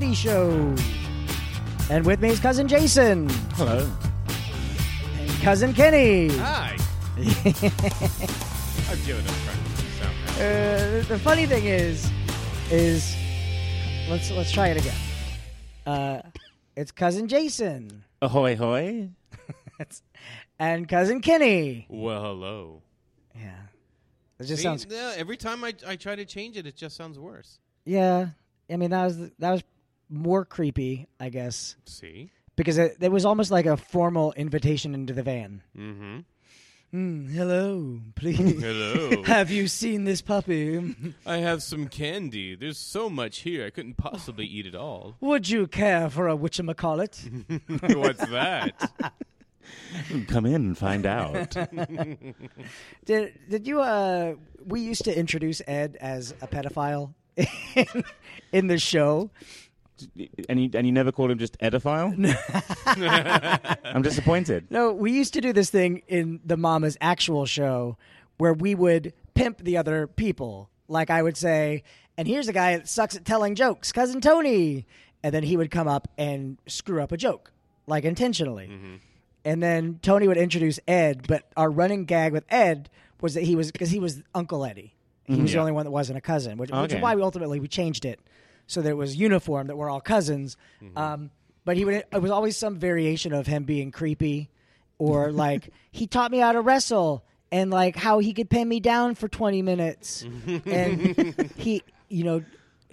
Show. And with me is cousin Jason Hello. and cousin Kenny. Hi. I've given it a practice somehow. Uh, the funny thing is, is let's let's try it again. Uh, it's cousin Jason Ahoy, hoy. and cousin Kenny. Well, hello. Yeah, it just See, sounds. every time I, I try to change it, it just sounds worse. Yeah, I mean that was that was more creepy, I guess, See? because it, it was almost like a formal invitation into the van. Mm-hmm. Mm, hello, please. Hello. Have you seen this puppy? I have some candy. There's so much here. I couldn't possibly eat it all. Would you care for a whatchamacallit? What's that? Come in and find out. Did did you uh we used to introduce Ed as a pedophile in, in the show. And you and you never called him just Edophile? I'm disappointed. No, we used to do this thing in the Mama's actual show where we would pimp the other people. Like I would say, and here's a guy that sucks at telling jokes, cousin Tony. And then he would come up and screw up a joke, like intentionally. Mm-hmm. And then Tony would introduce Ed, but our running gag with Ed was that he was because he was Uncle Eddie. He mm-hmm. was the only one that wasn't a cousin, which, which is why we ultimately we changed it so that it was uniform that we're all cousins. Um, but he would it was always some variation of him being creepy, or like he taught me how to wrestle and like how he could pin me down for twenty minutes, and he you know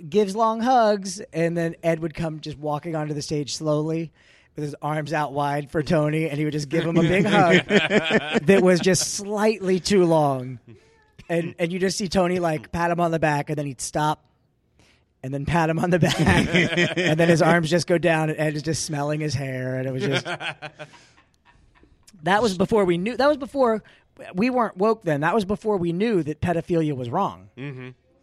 gives long hugs, and then Ed would come just walking onto the stage slowly. With his arms out wide for Tony, and he would just give him a big hug that was just slightly too long and and you just see Tony like pat him on the back, and then he'd stop, and then pat him on the back, and then his arms just go down, and Ed is just smelling his hair, and it was just. That was before we knew. That was before we weren't woke. Then that was before we knew that pedophilia was wrong.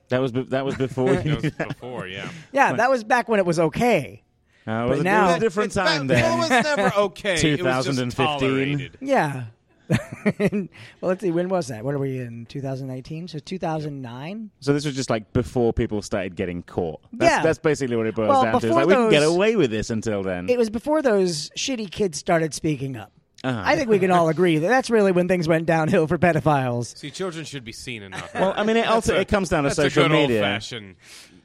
That was be- that was before. That was before, yeah. Yeah, that was back when it was okay. Uh, it was But a, now- it was a different time back- then. It was never okay. It was just 2015. tolerated. Yeah. well, let's see. When was that? What are we in? 2019. So 2009. So this was just like before people started getting caught. That's, Yeah. that's basically what it boils Well, down to. It's before like we can get away with this until then. It was before those shitty kids started speaking up. Uh-huh. I think we can all agree that that's really when things went downhill for pedophiles. See, children should be seen and not well, I mean, it also it comes down to social a good media. old-fashioned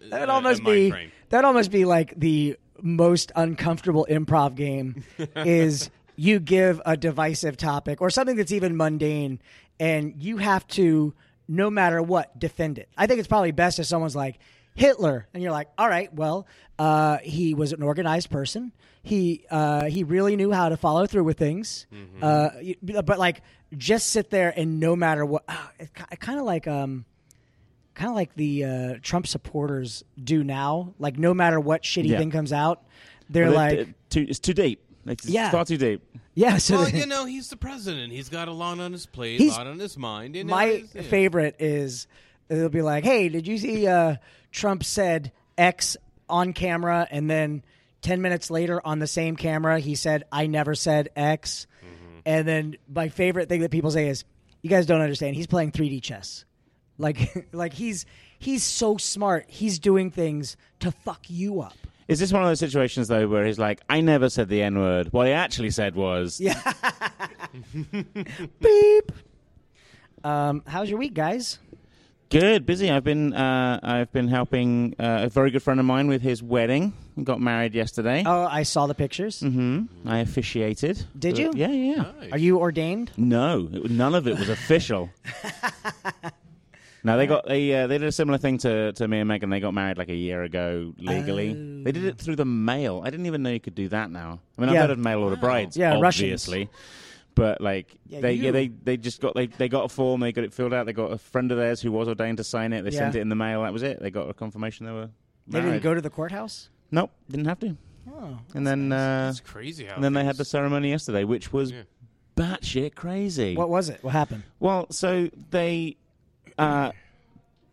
That uh, almost be frame. that almost be like the most uncomfortable improv game is you give a divisive topic or something that's even mundane and you have to no matter what defend it. I think it's probably best if someone's like Hitler and you're like, "All right, well, uh, he was an organized person. He uh, he really knew how to follow through with things." Uh, but like just sit there and no matter what ah, kind of like um kind of like the uh, Trump supporters do now. Like no matter what shitty Yeah. thing comes out, they're Well, like, it- it- too, it's too deep. It's Yeah. far too deep. yeah. So Well, you know, he's the president. He's got a lot on his plate, He's- a lot on his mind. You know, my it's- yeah. favorite is they'll be like, "Hey, did you see uh, Trump said X on camera?" And then ten minutes later, on the same camera, he said, "I never said X." Mm-hmm. And then my favorite thing that people say is, "You guys don't understand. He's playing 3D chess. Like, like he's he's so smart. He's doing things to fuck you up." Is this one of those situations though where he's like, "I never said the N word." What he actually said was, Yeah. Beep. Um, how's your week, guys? Good, busy. I've been uh, I've been helping uh, a very good friend of mine with his wedding. He got married yesterday. Oh, I saw the pictures. Mm-hmm. I officiated. Did Uh, you? Yeah, yeah. yeah. Nice. Are you ordained? No, it, none of it was official. no, they got they uh, they did a similar thing to, to me and Megan. They got married like a year ago legally. Oh. They did it through the mail. I didn't even know you could do that now. I mean, I've Yeah. heard of mail order Wow. brides, Yeah, obviously. But like Yeah, they you- yeah they they just got they, they got a form they got it filled out they got a friend of theirs who was ordained to sign it they sent Yeah. it in the mail that was it they got a confirmation they were They married. didn't go to the courthouse. nope didn't have to Oh, and then uh, It's crazy how. and then they had the things- ceremony yesterday which was Yeah. batshit crazy what was it? What happened? Well, so they uh,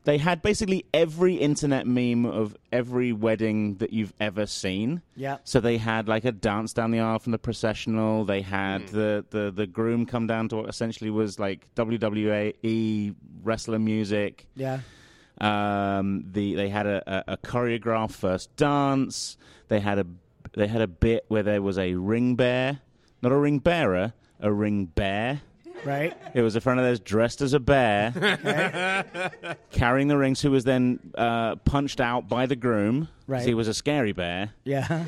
they had basically every internet meme of every wedding that you've ever seen. Yeah. So they had like a dance down the aisle from the processional. They had the, the, the groom come down to what essentially was like WWE wrestler music. Yeah. Um, the they had a, a, a choreographed first dance. They had a they had a bit where there was a ring bear, not a ring bearer, a ring bear. Right. It was a friend of theirs dressed as a bear, carrying the rings, who was then uh, punched out by the groom. 'cause Right. He was a scary bear. Yeah.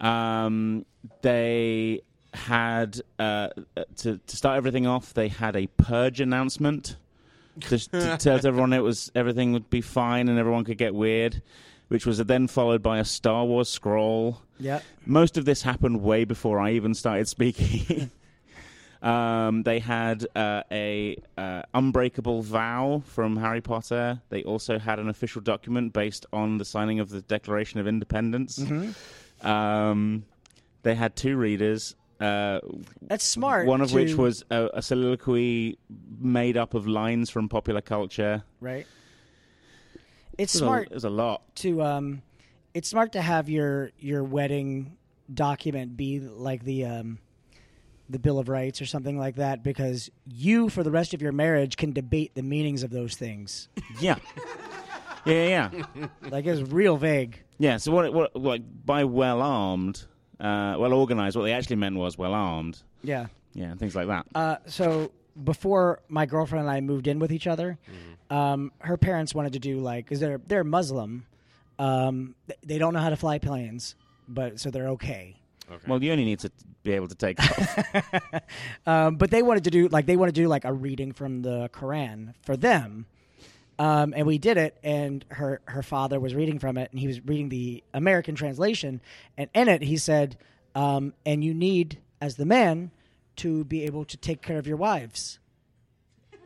Um, they had uh, to to start everything off. They had a purge announcement to, to tell everyone it was everything would be fine and everyone could get weird, which was then followed by a Star Wars scroll. Yep. Most of this happened way before I even started speaking. um, they had uh, a uh, unbreakable vow from Harry Potter. They also had an official document based on the signing of the Declaration of Independence. Um, they had two readers. Uh, That's smart. one of which was a, a soliloquy made up of lines from popular culture. right. It's It was a- smart it was a lot. to um, it's smart to have your your wedding document be like the um, the Bill of Rights or something like that because you for the rest of your marriage can debate the meanings of those things. Yeah. yeah, yeah, yeah. like it's real vague. Yeah, so what, what like by well armed, uh, well organized, what they actually meant was well armed. Yeah. Yeah, things like that. Uh, so before my girlfriend and I moved in with each other, um, her parents wanted to do like because they're they're Muslim, um, they don't know how to fly planes, but so they're okay. Okay. Well, you only need to be able to take off. Um, but they wanted to do like they wanted to do like a reading from the Quran for them. Um, and we did it, and her her father was reading from it, and he was reading the American translation, and in it he said, um, "And you need, as the man, to be able to take care of your wives."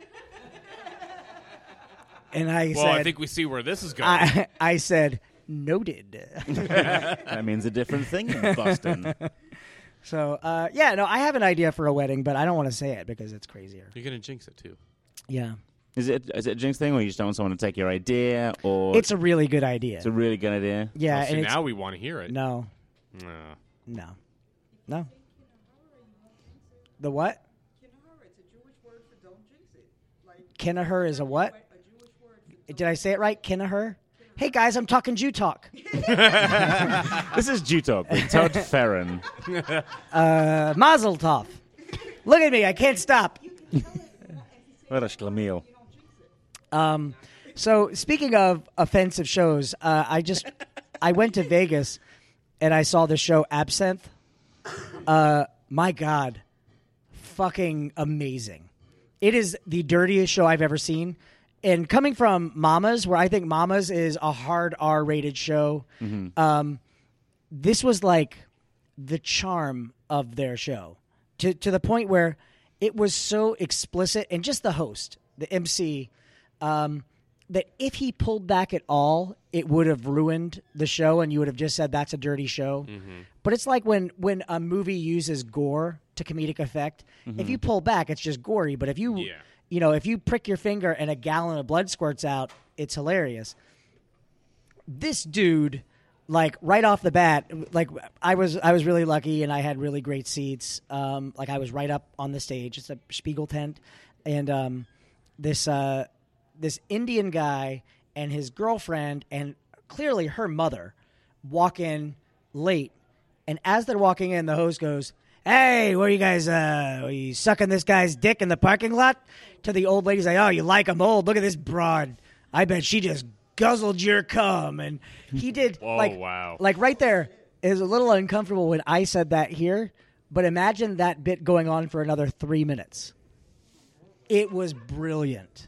and I said well, said, I think we see where this is going. I, I said, noted. that means a different thing in Boston. so uh, yeah, no, I have an idea for a wedding, but I don't want to say it because it's crazier. You're gonna jinx it too. Yeah, Is it is it a jinx thing, or you just don't want someone to take your idea, or it's a really good idea. it's a really good idea? yeah, Well, see, and it's, now we want to hear it. no, No. no, no. The what? Kinahar, it's a Jewish word for don't jinx it. Like Kinnaher is a what? a Jewish word for Did I say it right? Kinnaher? Hey guys, I'm talking Jew talk. This is Jew Talk with Todd Ferrin. Uh, Mazel tov. Look at me, I can't stop. What a schlemiel. Um, so speaking of offensive shows, uh, I just I went to Vegas and I saw the show Absinthe. Uh, my God, fucking amazing! It is the dirtiest show I've ever seen. And coming from Mamas, where I think Mamas is a hard R-rated show, um, this was like the charm of their show to to the point where it was so explicit and just the host, the MC, um, that if he pulled back at all, it would have ruined the show, and you would have just said that's a dirty show. But it's like when when a movie uses gore to comedic effect. If you pull back, it's just gory. But if you Yeah. You know if you prick your finger and a gallon of blood squirts out, it's hilarious. This dude like right off the bat like i was i was really lucky and i had really great seats. Um like i was right up on the stage. It's a spiegel tent. And um this uh this indian guy and his girlfriend and clearly her mother walk in late. And as they're walking in the host goes hey are you guys uh are you sucking this guy's dick in the parking lot? To the old ladies like oh you like him? Old look at this broad. I bet she just guzzled your cum. And he did Whoa, like wow. like right there is a little uncomfortable when i said that here but imagine that bit going on for another three minutes. It was brilliant.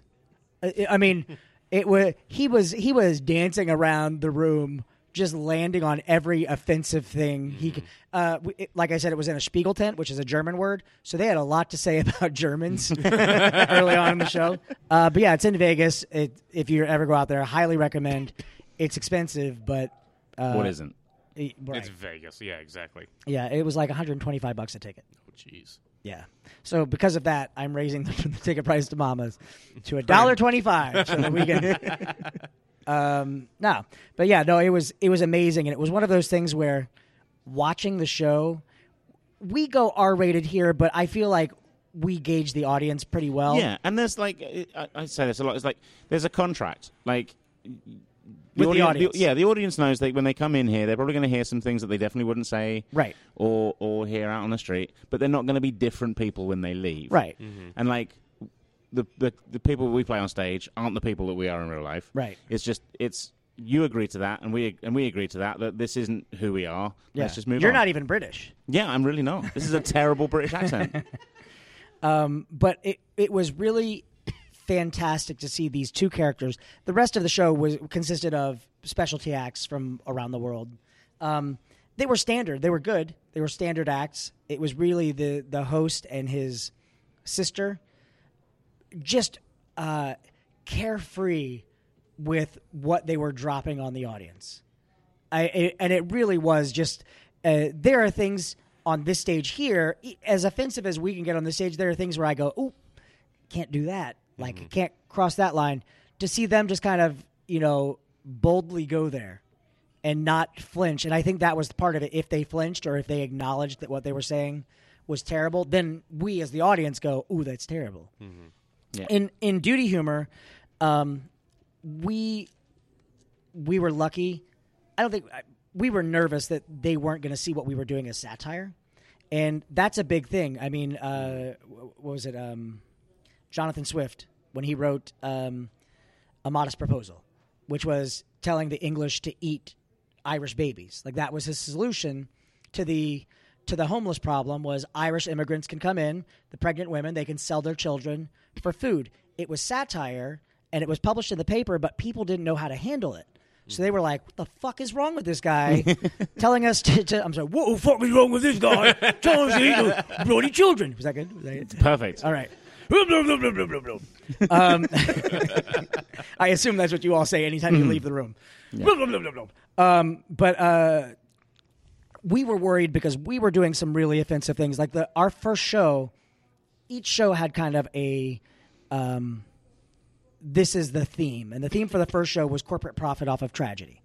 I- I mean, it was he was he was dancing around the room, just landing on every offensive thing he. Uh, it- like I said, it was in a Spiegel tent, which is a German word, so they had a lot to say about Germans early on in the show. Uh, but yeah, it's in Vegas. It, if you ever go out there, I highly recommend. It's expensive, but uh, what isn't? e- right. It's Vegas. Yeah, exactly. yeah, it was like 125 bucks a ticket. Oh, jeez. Yeah. So because of that, I'm raising the, the ticket price to Mamas to a dollar twenty-five, so that we can. Um, no, but yeah, no, it was it was amazing, and it was one of those things where watching the show, we go R-rated here, but I feel like we gauge the audience pretty well. Yeah, and there's like I, I say this a lot. It's like there's a contract. Like With the audience. yeah, the audience knows that when they come in here, they're probably going to hear some things that they definitely wouldn't say, Right. or or hear out on the street. But they're not going to be different people when they leave, Right. And like the the the people we play on stage aren't the people that we are in real life, Right. It's just it's you agree to that, and we and we agree to that that this isn't who we are. Yeah. Let's just move on. You're on. not even British. Yeah, I'm really not. This is a terrible British accent. Um, but it it was really fantastic to see these two characters. The rest of the show was consisted of specialty acts from around the world. Um, they were standard. They were good. They were standard acts. It was really the the host and his sister, just uh, carefree with what they were dropping on the audience. I it, and it really was just uh, there are things on this stage here as offensive as we can get on this stage. There are things where I go, "Oh, can't do that. Like can't cross that line." To see them just kind of you know boldly go there and not flinch, and I think that was part of it. If they flinched or if they acknowledged that what they were saying was terrible, then we as the audience go, "Ooh, that's terrible." In in duty humor, um, we we were lucky. I don't think we were nervous that they weren't going to see what we were doing as satire, and that's a big thing. I mean, uh, what was it? Um, Jonathan Swift when he wrote um, a modest proposal, which was telling the English to eat Irish babies. Like that was his solution to the to the homeless problem was Irish immigrants can come in, the pregnant women, they can sell their children for food. It was satire and it was published in the paper, but people didn't know how to handle it. So they were like, "What the fuck is wrong with this guy?" telling us to, to. I'm sorry. What the fuck is wrong with this guy? Telling us to eat bloody children. Was that good? Was that good? Perfect. All right. um, I assume that's what you all say anytime you leave the room. Um, but uh, we were worried because we were doing some really offensive things. Like the our first show, each show had kind of a. Um, this is the theme. And the theme for the first show was corporate profit off of tragedy.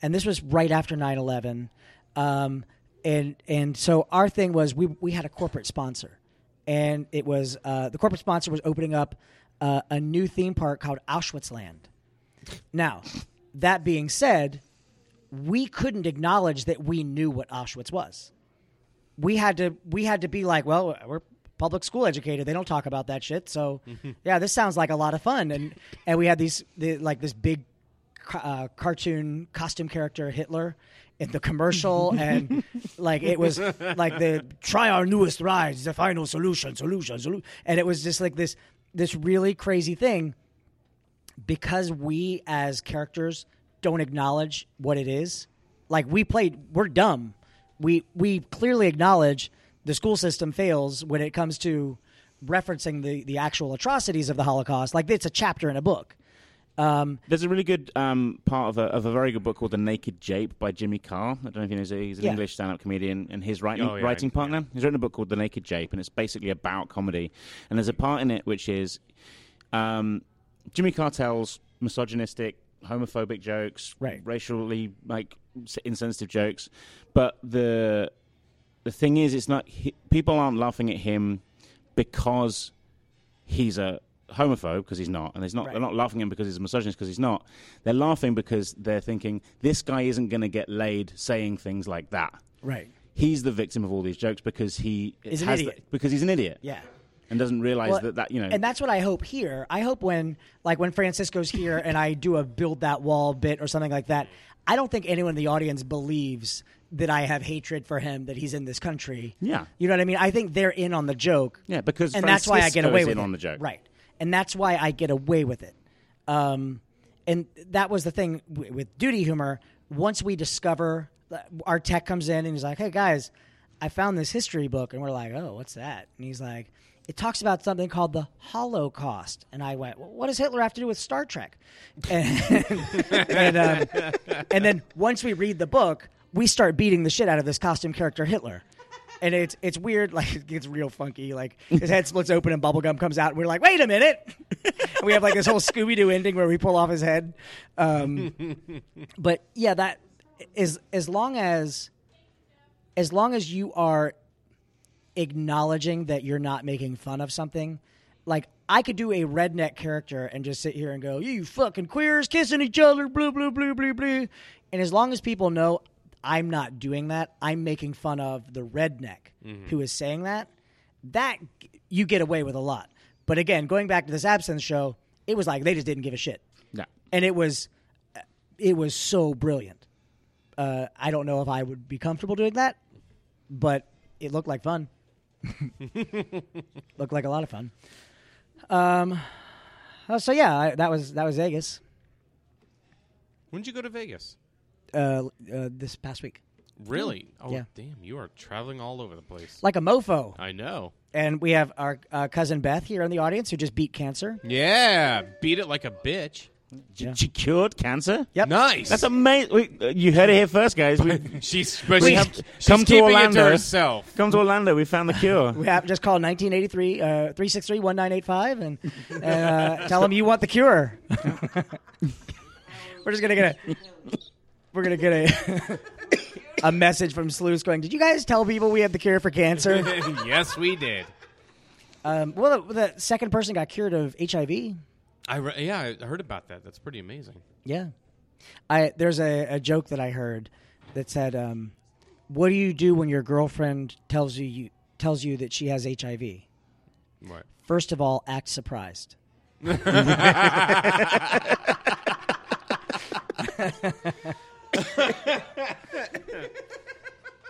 And this was right after 9 11. Um, and, and so our thing was we, we had a corporate sponsor. And it was uh, the corporate sponsor was opening up uh, a new theme park called Auschwitzland. Now, that being said, we couldn't acknowledge that we knew what Auschwitz was. We had to we had to be like, well, we're public school educated. They don't talk about that shit. So, yeah, this sounds like a lot of fun. And and we had these the, like this big uh, cartoon costume character Hitler in the commercial, and like it was like the try our newest ride, the final solution, solution, solution, and it was just like this this really crazy thing because we as characters don't acknowledge what it is. Like we played, we're dumb. We we clearly acknowledge the school system fails when it comes to referencing the the actual atrocities of the Holocaust. Like it's a chapter in a book. Um, There's a really good um, part of a, of a very good book called The Naked Jape by Jimmy Carr. I don't know if you know, he's an Yeah. English stand-up comedian, and his writing Oh, yeah, writing yeah. partner. He's written a book called The Naked Jape, and it's basically about comedy. And there's a part in it which is um, Jimmy Carr tells misogynistic, homophobic jokes, Right. racially like insensitive jokes, but the the thing is, it's not he, people aren't laughing at him because he's a homophobe because he's not, and not. Right. They're not laughing at him because he's a misogynist because he's not. They're laughing because they're thinking this guy isn't going to get laid saying things like that. right. He's the victim of all these jokes because he Is an has the- idiot. because he's an idiot Yeah. And doesn't realize Well, that that you know. and that's what I hope here. I hope when like when Francisco's here and I do a build that wall bit or something like that. I don't think anyone in the audience believes that I have hatred for him that he's in this country. Yeah. you know what I mean. I think they're in on the joke. yeah, because and that's why I get away with in it. on the joke. right? And that's why I get away with it. Um, and that was the thing w- with duty humor. Once we discover, our tech comes in and he's like, "Hey guys, I found this history book," and we're like, "Oh, what's that?" And he's like, "It talks about something called the Holocaust." And I went, well, "What does Hitler have to do with Star Trek?" And and, um, and then once we read the book, we start beating the shit out of this costume character Hitler. And it's it's weird, like it gets real funky. Like his head splits open and bubblegum comes out, and we're like, wait a minute. We have like this whole Scooby Doo ending where we pull off his head. Um, but yeah, that is as long as as long as you are acknowledging that you're not making fun of something, like I could do a redneck character and just sit here and go, "You fucking queers kissing each other, blue, blue, blue, blue, blue," and as long as people know I'm not doing that, I'm making fun of the redneck who is saying that. That you get away with a lot. But again, going back to this absinthe show, it was like they just didn't give a shit, No. and it was, it was so brilliant. Uh, I don't know if I would be comfortable doing that, but it looked like fun. looked like a lot of fun. Um, uh, so yeah, I, that was that was Vegas When did you go to Vegas? uh, uh, this past week, Really? Oh, Yeah. damn! You are traveling all over the place. like a mofo. I know. And we have our uh, cousin Beth here in the audience who just beat cancer. Yeah, beat it like a bitch. Yeah. She cured cancer. Yep. Nice. That's amazing. You heard it here first, guys. We she's We she's, have she's come to keeping it Orlando. to herself. come to Orlando. We found the cure. We have just call 1983 uh, 363 1985 and, and uh, tell them you want the cure. we're just gonna get a we're gonna get a a message from Sluice going. Did you guys tell people we have the cure for cancer? yes, we did. um, well, the, the second person got cured of HIV. I re- yeah, I heard about that. That's pretty amazing. Yeah, I there's a, a joke that I heard that said, um, "What do you do when your girlfriend tells you, you tells you that she has HIV?" Right. First of all, act surprised.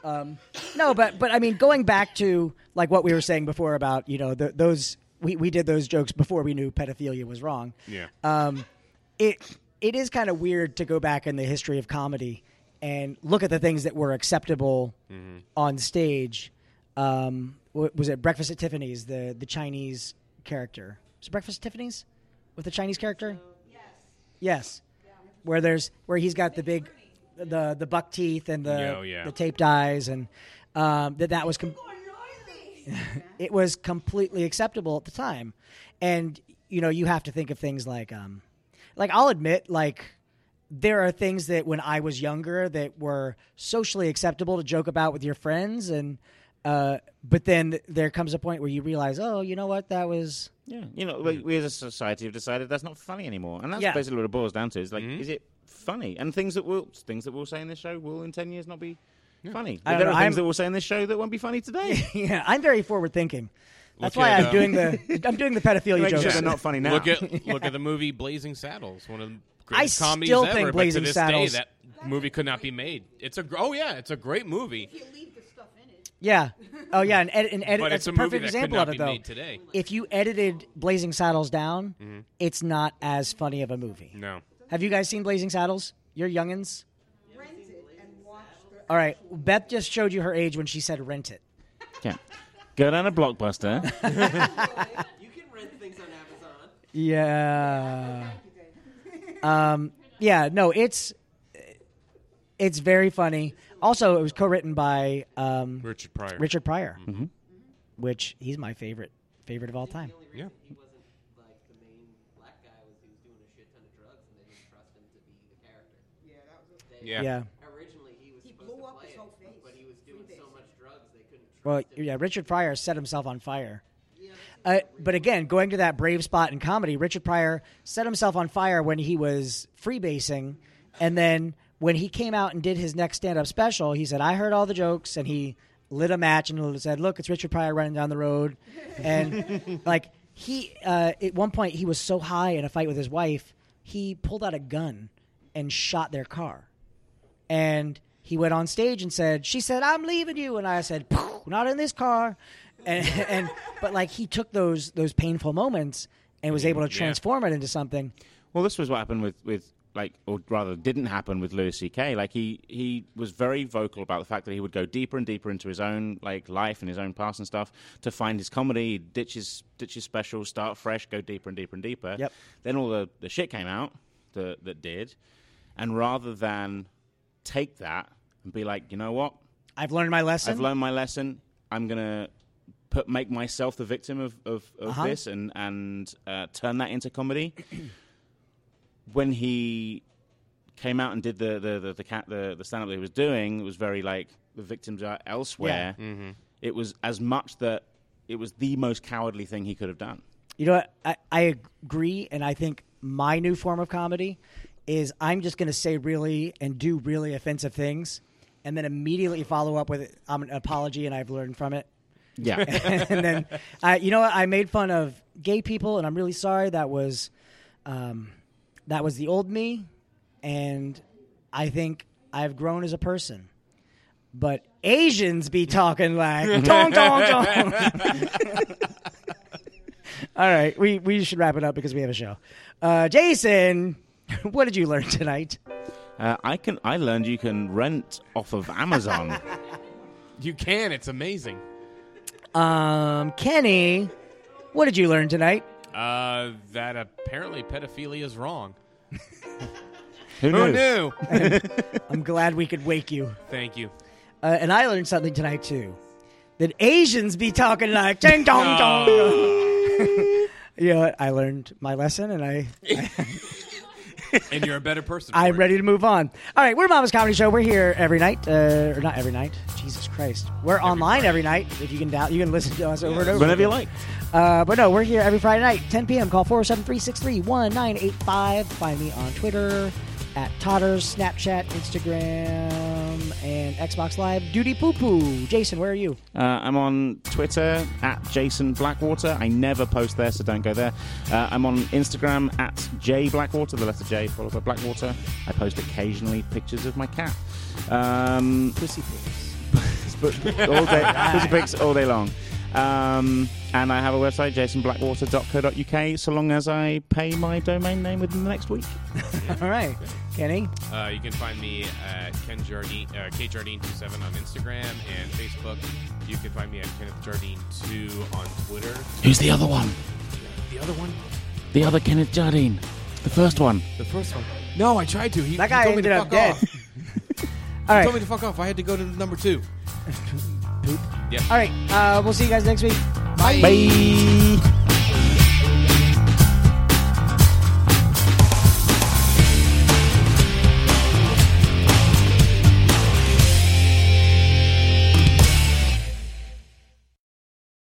um, no, but but I mean, going back to like what we were saying before about you know the, those we, we did those jokes before we knew pedophilia was wrong. Yeah. Um, it it is kind of weird to go back in the history of comedy and look at the things that were acceptable on stage. Um, was it Breakfast at Tiffany's? The the Chinese character was it Breakfast at Tiffany's with the Chinese character? Yes. Yes. Where there's where he's got the big the the buck teeth and the Oh, yeah. the taped eyes and um, that that was com- it was completely acceptable at the time. And you know, you have to think of things like um like I'll admit like there are things that when I was younger that were socially acceptable to joke about with your friends and uh but then there comes a point where you realize, "Oh, you know what? That was Yeah, you know, we, we as a society have decided that's not funny anymore, and that's Yeah. basically what it boils down to. Is like, is it funny? And things that we'll things that we'll say in this show will in ten years not be funny. I don't there know, are things I'm- that we'll say in this show that won't be funny today. yeah, I'm very forward thinking. That's Look why at, I'm um, doing the I'm doing the pedophilia jokes. sure they're not funny now. Look at look at the movie Blazing Saddles, one of the greatest I comedies still ever. think but Blazing to this Saddles- day, that movie could not be made. It's a oh yeah, it's a great movie, If you leave the stuff in it, Yeah. Oh yeah, and edit, and edit but that's it's a a movie perfect that could example not of be it though. made today. If you edited Blazing Saddles down, Mm-hmm. it's not as funny of a movie. No, Have you guys seen Blazing Saddles? You're youngins. rent it and watch the. All right, Beth just showed you her age when she said rent it. Yeah. Go down to Blockbuster. You can rent things on Amazon. Yeah. Um. Yeah. No. It's it's very funny. Also, it was co-written by um, Richard Pryor. Richard Pryor, which he's my favorite favorite of all time. The only Yeah. reason he Well, yeah, Richard Pryor set himself on fire. Uh, but again, going to that brave spot in comedy, Richard Pryor set himself on fire when he was freebasing, and then when he came out and did his next stand-up special, he said, "I heard all the jokes," and he lit a match and said, "Look, it's Richard Pryor running down the road," and like he uh, at one point he was so high in a fight with his wife, he pulled out a gun and shot their car. And he went on stage and said, "She said I'm leaving you," and I said, "Not in this car," and and but like he took those those painful moments and was able to transform it into something. Well, this was what happened with, with like, or rather, didn't happen with Louis C.K. Like he he was very vocal about the fact that he would go deeper and deeper into his own like life and his own past and stuff to find his comedy, ditch his ditch his special, start fresh, go deeper and deeper and deeper. Yep. Then all the the shit came out that that did, and rather than take that and be like, you know what, I've learned my lesson. I've learned my lesson. I'm gonna put make myself the victim of of, of Uh-huh. this and and uh, turn that into comedy. when he came out and did the the the the, cat, the, the stand up that he was doing, it was very like the victims are elsewhere. Mm-hmm. It was as much that it was the most cowardly thing he could have done. You know what? I, I agree, and I think my new form of comedy is I'm just going to say really and do really offensive things, and then immediately follow up with um, an apology, and I've learned from it. Yeah. and then, I, you know what? I made fun of gay people, and I'm really sorry. That was, um, that was the old me, and I think I've grown as a person. But Asians be talking like tong tong tong. All right, we we should wrap it up because we have a show. Uh, Jason, what did you learn tonight? Uh, I can. I learned you can rent off of Amazon. You can. It's amazing. Um, Kenny, what did you learn tonight? Uh, that apparently pedophilia is wrong. Who Who knew? knew? I'm glad we could wake you. Thank you. Uh, and I learned something tonight too. That Asians be talking like ding dong dong. you know what? I learned my lesson, and I And you're a better person. I'm for it. ready to move on. All right, we're Mama's Comedy Show. We're here every night, uh, or not every night. Jesus Christ, we're online every night. If you can doubt, you can listen to us over and over. Whenever you like. Uh, but no, we're here every Friday night, 10 p.m. Call 473-1985. Find me on Twitter at Totters, Snapchat, Instagram, and Xbox Live. Duty Poo Poo. Jason, where are you? Uh, I'm on Twitter at Jason Blackwater. I never post there, so don't go there. Uh, I'm on Instagram at J Blackwater, the letter J followed by Blackwater. I post occasionally pictures of my cat. Um, Pussy but all day, pussy pics all day long. Um, and I have a website, jasonblackwater.co.uk, so long as I pay my domain name within the next week. All right, Kenny. Uh, you can find me at Ken Jardine, uh, KJardine27 on Instagram and Facebook. You can find me at Kenneth Jardine2 on Twitter. Who's the other one? The other one? The other Kenneth Jardine. The first one. The first one. No, I tried to. He, That he guy told me to up fuck dead. off. All He told me to fuck off. I had to go to number two. All right. Uh, we'll see you guys next week. Bye. Bye.